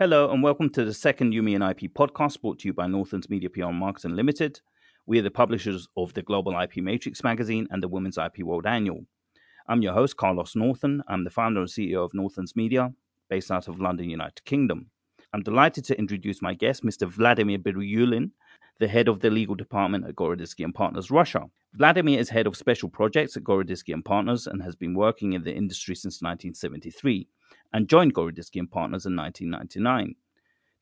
Hello, and welcome to the second Yumi and IP podcast brought to you by Northlands Media PR Marketing Limited. We are the publishers of the Global IP Matrix magazine and the Women's IP World Annual. I'm your host, Carlos Northern. I'm the founder and CEO of Northlands Media, based out of London, United Kingdom. I'm delighted to introduce my guest, Mr. Vladimir Biryulin, the head of the legal department at Gorodisky and Partners Russia. Vladimir is head of special projects at Gorodisky and Partners and has been working in the industry since 1973 and joined Gorodisky and Partners in 1999.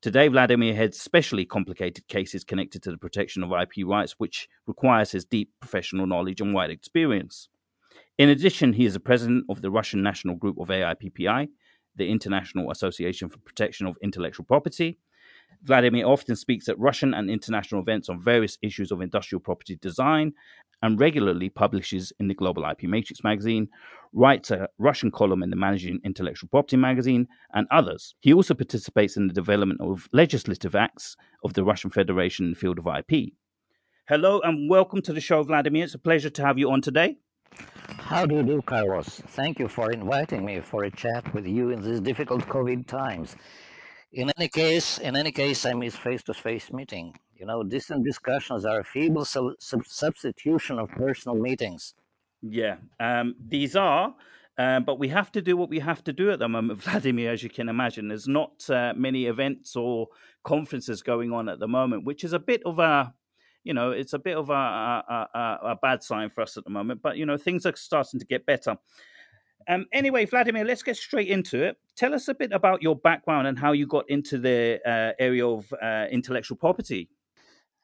Today, Vladimir heads specially complicated cases connected to the protection of IP rights, which requires his deep professional knowledge and wide experience. In addition, he is the president of the Russian National Group of AIPPI, the International Association for Protection of Intellectual Property. Vladimir often speaks at Russian and international events on various issues of industrial property design and regularly publishes in the Global IP Matrix magazine, writes a Russian column in the Managing Intellectual Property magazine, and others. He also participates in the development of legislative acts of the Russian Federation in the field of IP. Hello and welcome to the show, Vladimir. It's a pleasure to have you on today. How do you do, Carlos? Thank you for inviting me for a chat with you in these difficult COVID times. In any case, in any case, I miss face-to-face meeting. You know, distant discussions are a feeble sub- substitution of personal meetings. Yeah, um, these are, um, but we have to do what we have to do at the moment, Vladimir, as you can imagine. There's not uh, many events or conferences going on at the moment, which is a bit of a, you know, it's a bit of a, a, a, a bad sign for us at the moment. But, you know, things are starting to get better. Um, anyway, Vladimir, let's get straight into it. Tell us a bit about your background and how you got into the uh, area of uh, intellectual property.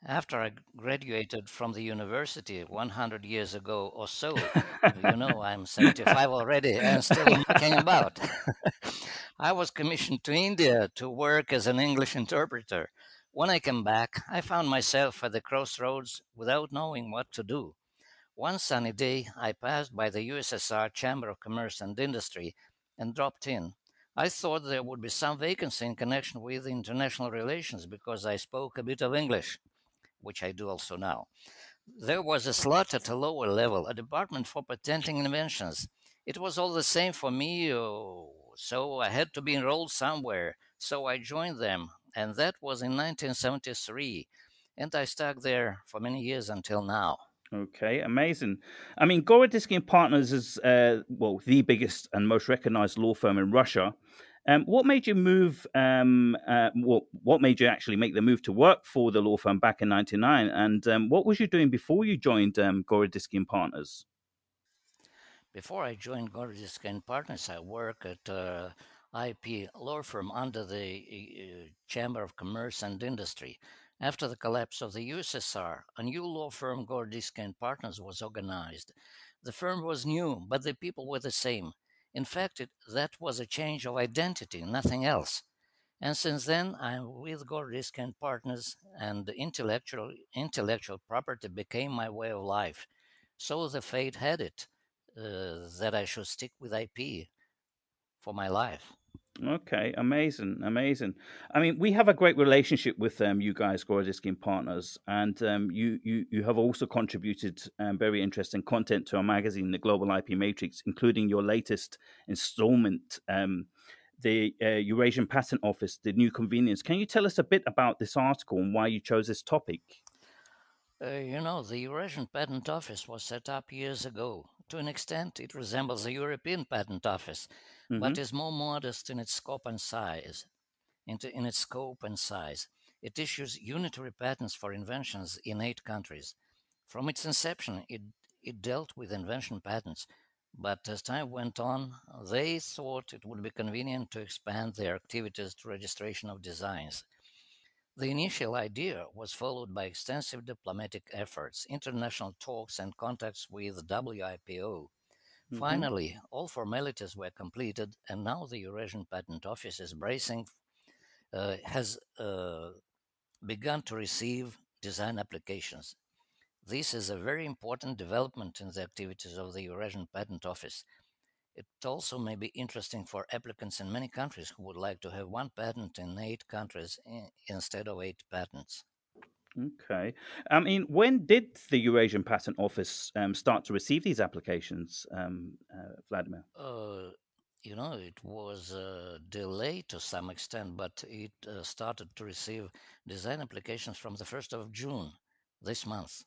After I graduated from the university 100 years ago or so, you know, I'm 75 already and still knocking about. I was commissioned to India to work as an English interpreter. When I came back, I found myself at the crossroads without knowing what to do. One sunny day, I passed by the USSR Chamber of Commerce and Industry and dropped in. I thought there would be some vacancy in connection with international relations because I spoke a bit of English which I do also now. There was a slot at a lower level, a department for patenting inventions. It was all the same for me, oh, so I had to be enrolled somewhere. So I joined them, and that was in 1973. And I stuck there for many years until now. Okay, amazing. I mean, Gorodisky and Partners is uh, well the biggest and most recognized law firm in Russia. Um, what made you move? Um, uh, what, what made you actually make the move to work for the law firm back in '99? And um, what was you doing before you joined um, and Partners? Before I joined Gorodisky and Partners, I worked at uh, IP law firm under the uh, Chamber of Commerce and Industry. After the collapse of the USSR, a new law firm, Gorodisky and Partners, was organized. The firm was new, but the people were the same. In fact, it, that was a change of identity, nothing else. And since then, I'm with Gorodisky and Partners, and intellectual intellectual property became my way of life. So the fate had it uh, that I should stick with IP for my life. Okay, amazing, amazing. I mean, we have a great relationship with um, you guys, Gorodisky Partners, and um, you, you you have also contributed um, very interesting content to our magazine, the Global IP Matrix, including your latest installment, um, the uh, Eurasian Patent Office, the new convenience. Can you tell us a bit about this article and why you chose this topic? Uh, you know, the Eurasian Patent Office was set up years ago. To an extent, it resembles the European Patent Office mm-hmm. but is more modest in its scope and size. In its scope and size, it issues unitary patents for inventions in eight countries. From its inception, it, it dealt with invention patents, but as time went on, they thought it would be convenient to expand their activities to registration of designs. The initial idea was followed by extensive diplomatic efforts, international talks, and contacts with WIPO, Mm-hmm. Finally, all formalities were completed, and now the Eurasian Patent Office is bracing, uh, has uh, begun to receive design applications. This is a very important development in the activities of the Eurasian Patent Office. It also may be interesting for applicants in many countries who would like to have one patent in eight countries instead of eight patents. Okay. I mean, when did the Eurasian Patent Office um, start to receive these applications, um, uh, Vladimir? Uh, you know, it was uh, delayed to some extent, but it uh, started to receive design applications from the 1st of June this month.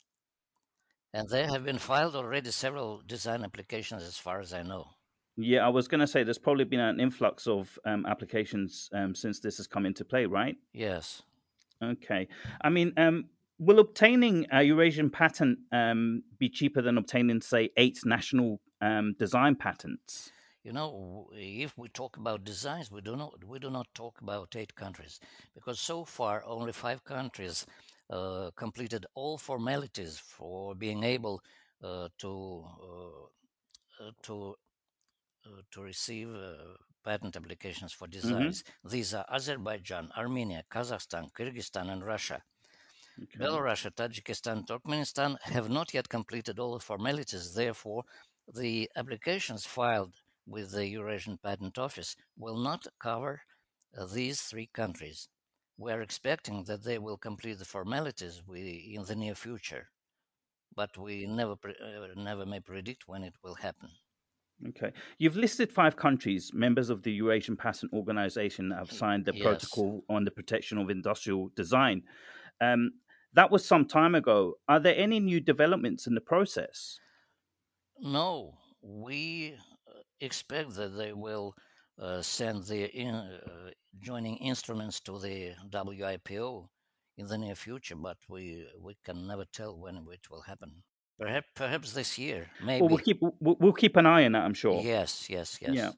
And there have been filed already several design applications, as far as I know. Yeah, I was going to say there's probably been an influx of um, applications um, since this has come into play, right? Yes. Okay. I mean, um, will obtaining a Eurasian patent um, be cheaper than obtaining, say, eight national um, design patents? You know, if we talk about designs, we do not we do not talk about eight countries because so far only five countries uh, completed all formalities for being able uh, to uh, uh to to receive uh, patent applications for mm-hmm. designs. Mm-hmm. These are Azerbaijan, Armenia, Kazakhstan, Kyrgyzstan, and Russia. Okay. Belarus, Tajikistan, Turkmenistan have not yet completed all the formalities. Therefore, the applications filed with the Eurasian Patent Office will not cover uh, these three countries. We are expecting that they will complete the formalities we, in the near future, but we never, pre- uh, never may predict when it will happen. Okay. You've listed five countries, members of the Eurasian Patent Organization, that have signed the yes. protocol on the protection of industrial design. Um, that was some time ago. Are there any new developments in the process? No. We expect that they will uh, send the in, uh, joining instruments to the WIPO in the near future, but we we can never tell when it will happen. Perhaps perhaps this year, maybe. Well, we'll keep we'll, we'll keep an eye on that. I'm sure. Yes, yes, yes. Yeah.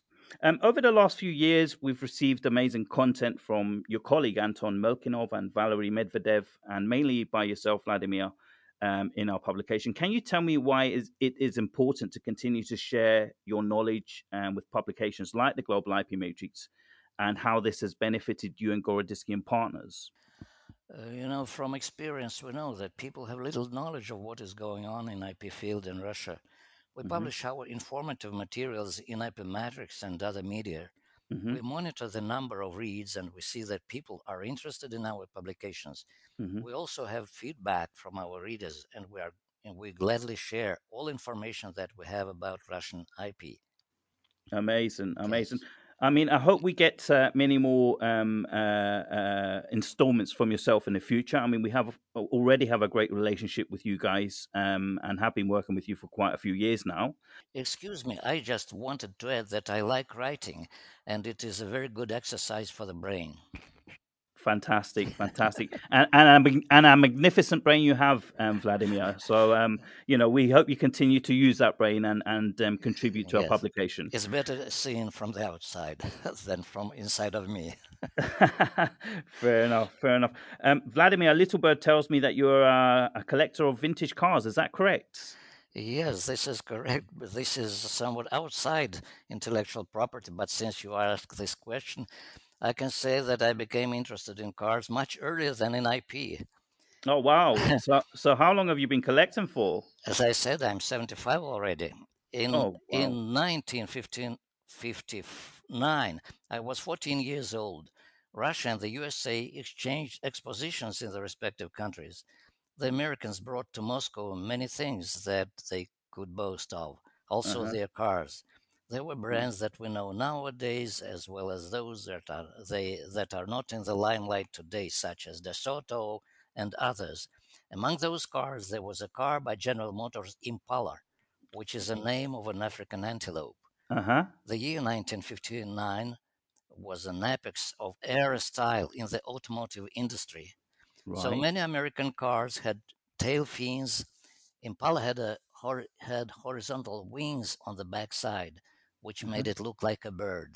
Um, over the last few years, we've received amazing content from your colleague Anton Melkinov and Valery Medvedev, and mainly by yourself, Vladimir, um, in our publication. Can you tell me why it is important to continue to share your knowledge um, with publications like the Global IP Matrix and how this has benefited you and Gorodisky and partners? Uh, you know, from experience, we know that people have little knowledge of what is going on in IP field in Russia. We mm-hmm. publish our informative materials in IP Matrix and other media. Mm-hmm. We monitor the number of reads and we see that people are interested in our publications. Mm-hmm. We also have feedback from our readers and we are and we gladly share all information that we have about Russian IP. Amazing, amazing. Yes. I mean, I hope we get uh, many more um, uh, uh, installments from yourself in the future. I mean, we have already have a great relationship with you guys, um, and have been working with you for quite a few years now. Excuse me, I just wanted to add that I like writing, and it is a very good exercise for the brain. Fantastic, fantastic, and, and a, and a magnificent brain you have, um, Vladimir. So, um, you know, we hope you continue to use that brain and and um, contribute to yes. our publication. It's better seen from the outside than from inside of me. fair enough, fair enough. Um, Vladimir, Little Bird tells me that you're a, a collector of vintage cars. Is that correct? Yes, this is correct. This is somewhat outside intellectual property, but since you asked this question, I can say that I became interested in cars much earlier than in IP. Oh wow! so, so how long have you been collecting for? As I said, I'm 75 already. In oh, wow. in 1959, I was 14 years old. Russia and the USA exchanged expositions in the respective countries. The Americans brought to Moscow many things that they could boast of, also uh-huh. their cars. There were brands that we know nowadays, as well as those that are they that are not in the limelight today, such as DeSoto and others. Among those cars, there was a car by General Motors Impala, which is the name of an African antelope. Uh-huh. The year 1959 was an apex of era style in the automotive industry. Right. So many American cars had tail fins. Impala had a had horizontal wings on the backside which mm-hmm. made it look like a bird.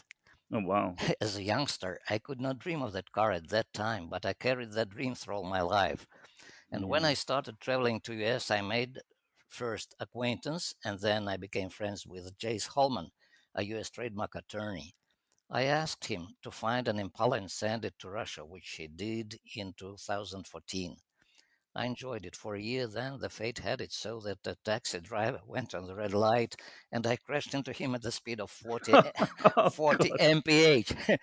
Oh, wow. As a youngster, I could not dream of that car at that time, but I carried that dream through all my life. And mm. when I started traveling to US, I made first acquaintance and then I became friends with Jace Holman, a US trademark attorney. I asked him to find an Impala and send it to Russia, which he did in 2014. I enjoyed it for a year. Then the fate had it so that the taxi driver went on the red light and I crashed into him at the speed of 40, oh, 40 mph.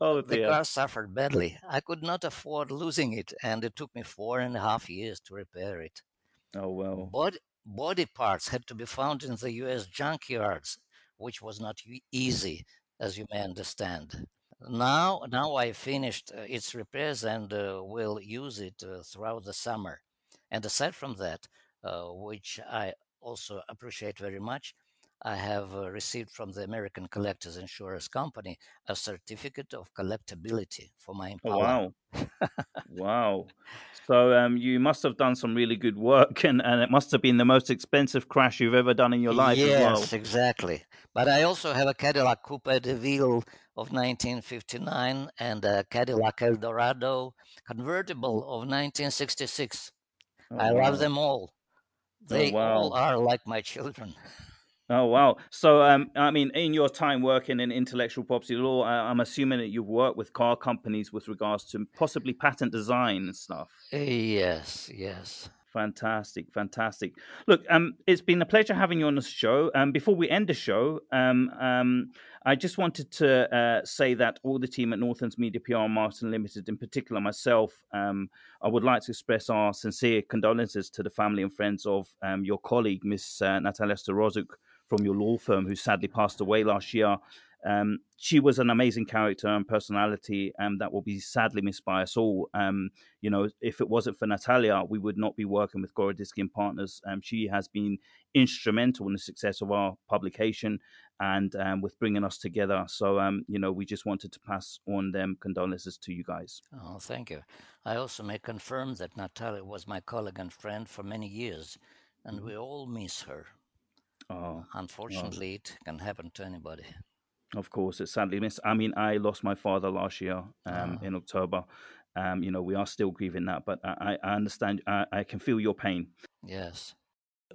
oh, the car suffered badly. I could not afford losing it, and it took me four and a half years to repair it. Oh, well. Body, body parts had to be found in the US junkyards, which was not easy as you may understand. Now, now I finished uh, its repairs and uh, will use it uh, throughout the summer. And aside from that, uh, which I also appreciate very much, I have uh, received from the American Collectors Insurance Company a certificate of collectability for my Oh, wow. wow. So um, you must have done some really good work, and, and it must have been the most expensive crash you've ever done in your life yes, as well. exactly. But I also have a Cadillac Coupe de Ville of 1959 and a Cadillac Eldorado convertible of 1966. Oh, I wow. love them all. They oh, wow. all are like my children. Oh wow! So, um, I mean, in your time working in intellectual property law, I- I'm assuming that you've worked with car companies with regards to possibly patent design and stuff. Yes, yes. Fantastic, fantastic. Look, um, it's been a pleasure having you on the show. Um, before we end the show, um, um, I just wanted to uh, say that all the team at Northlands Media PR Martin Limited, in particular myself, um, I would like to express our sincere condolences to the family and friends of um, your colleague, Miss uh, Natalia Starozuk, from your law firm, who sadly passed away last year. Um, she was an amazing character and personality, and that will be sadly missed by us all. Um, you know, if it wasn't for Natalia, we would not be working with Gorodisky and Partners. Um, she has been instrumental in the success of our publication and um, with bringing us together. So, um, you know, we just wanted to pass on them condolences to you guys. Oh, thank you. I also may confirm that Natalia was my colleague and friend for many years, and we all miss her. Oh, Unfortunately, it can happen to anybody. of course, it's sadly missed. I mean, I lost my father last year um, Ah. in October. Um, you know, we are still grieving that, but I, I understand. I, I can feel your pain. Yes.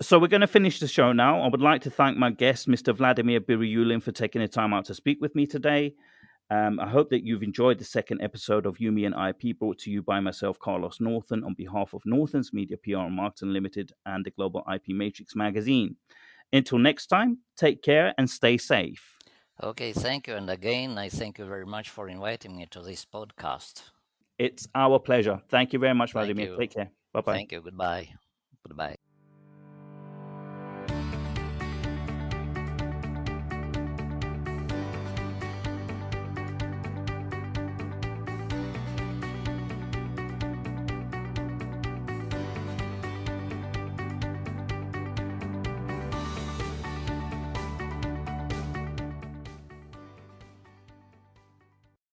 So we're going to finish the show now. I would like to thank my guest, Mr. Vladimir Biryulin, for taking the time out to speak with me today. Um, I hope that you've enjoyed the second episode of Yumi and IP, brought to you by myself, Carlos Northern, on behalf of Northern's Media PR and Marketing Limited and the Global IP Matrix magazine. Until next time, take care and stay safe. Okay, thank you. And again, I thank you very much for inviting me to this podcast. It's our pleasure. Thank you very much, Vladimir. Take care. Bye bye. Thank you. Goodbye. Goodbye.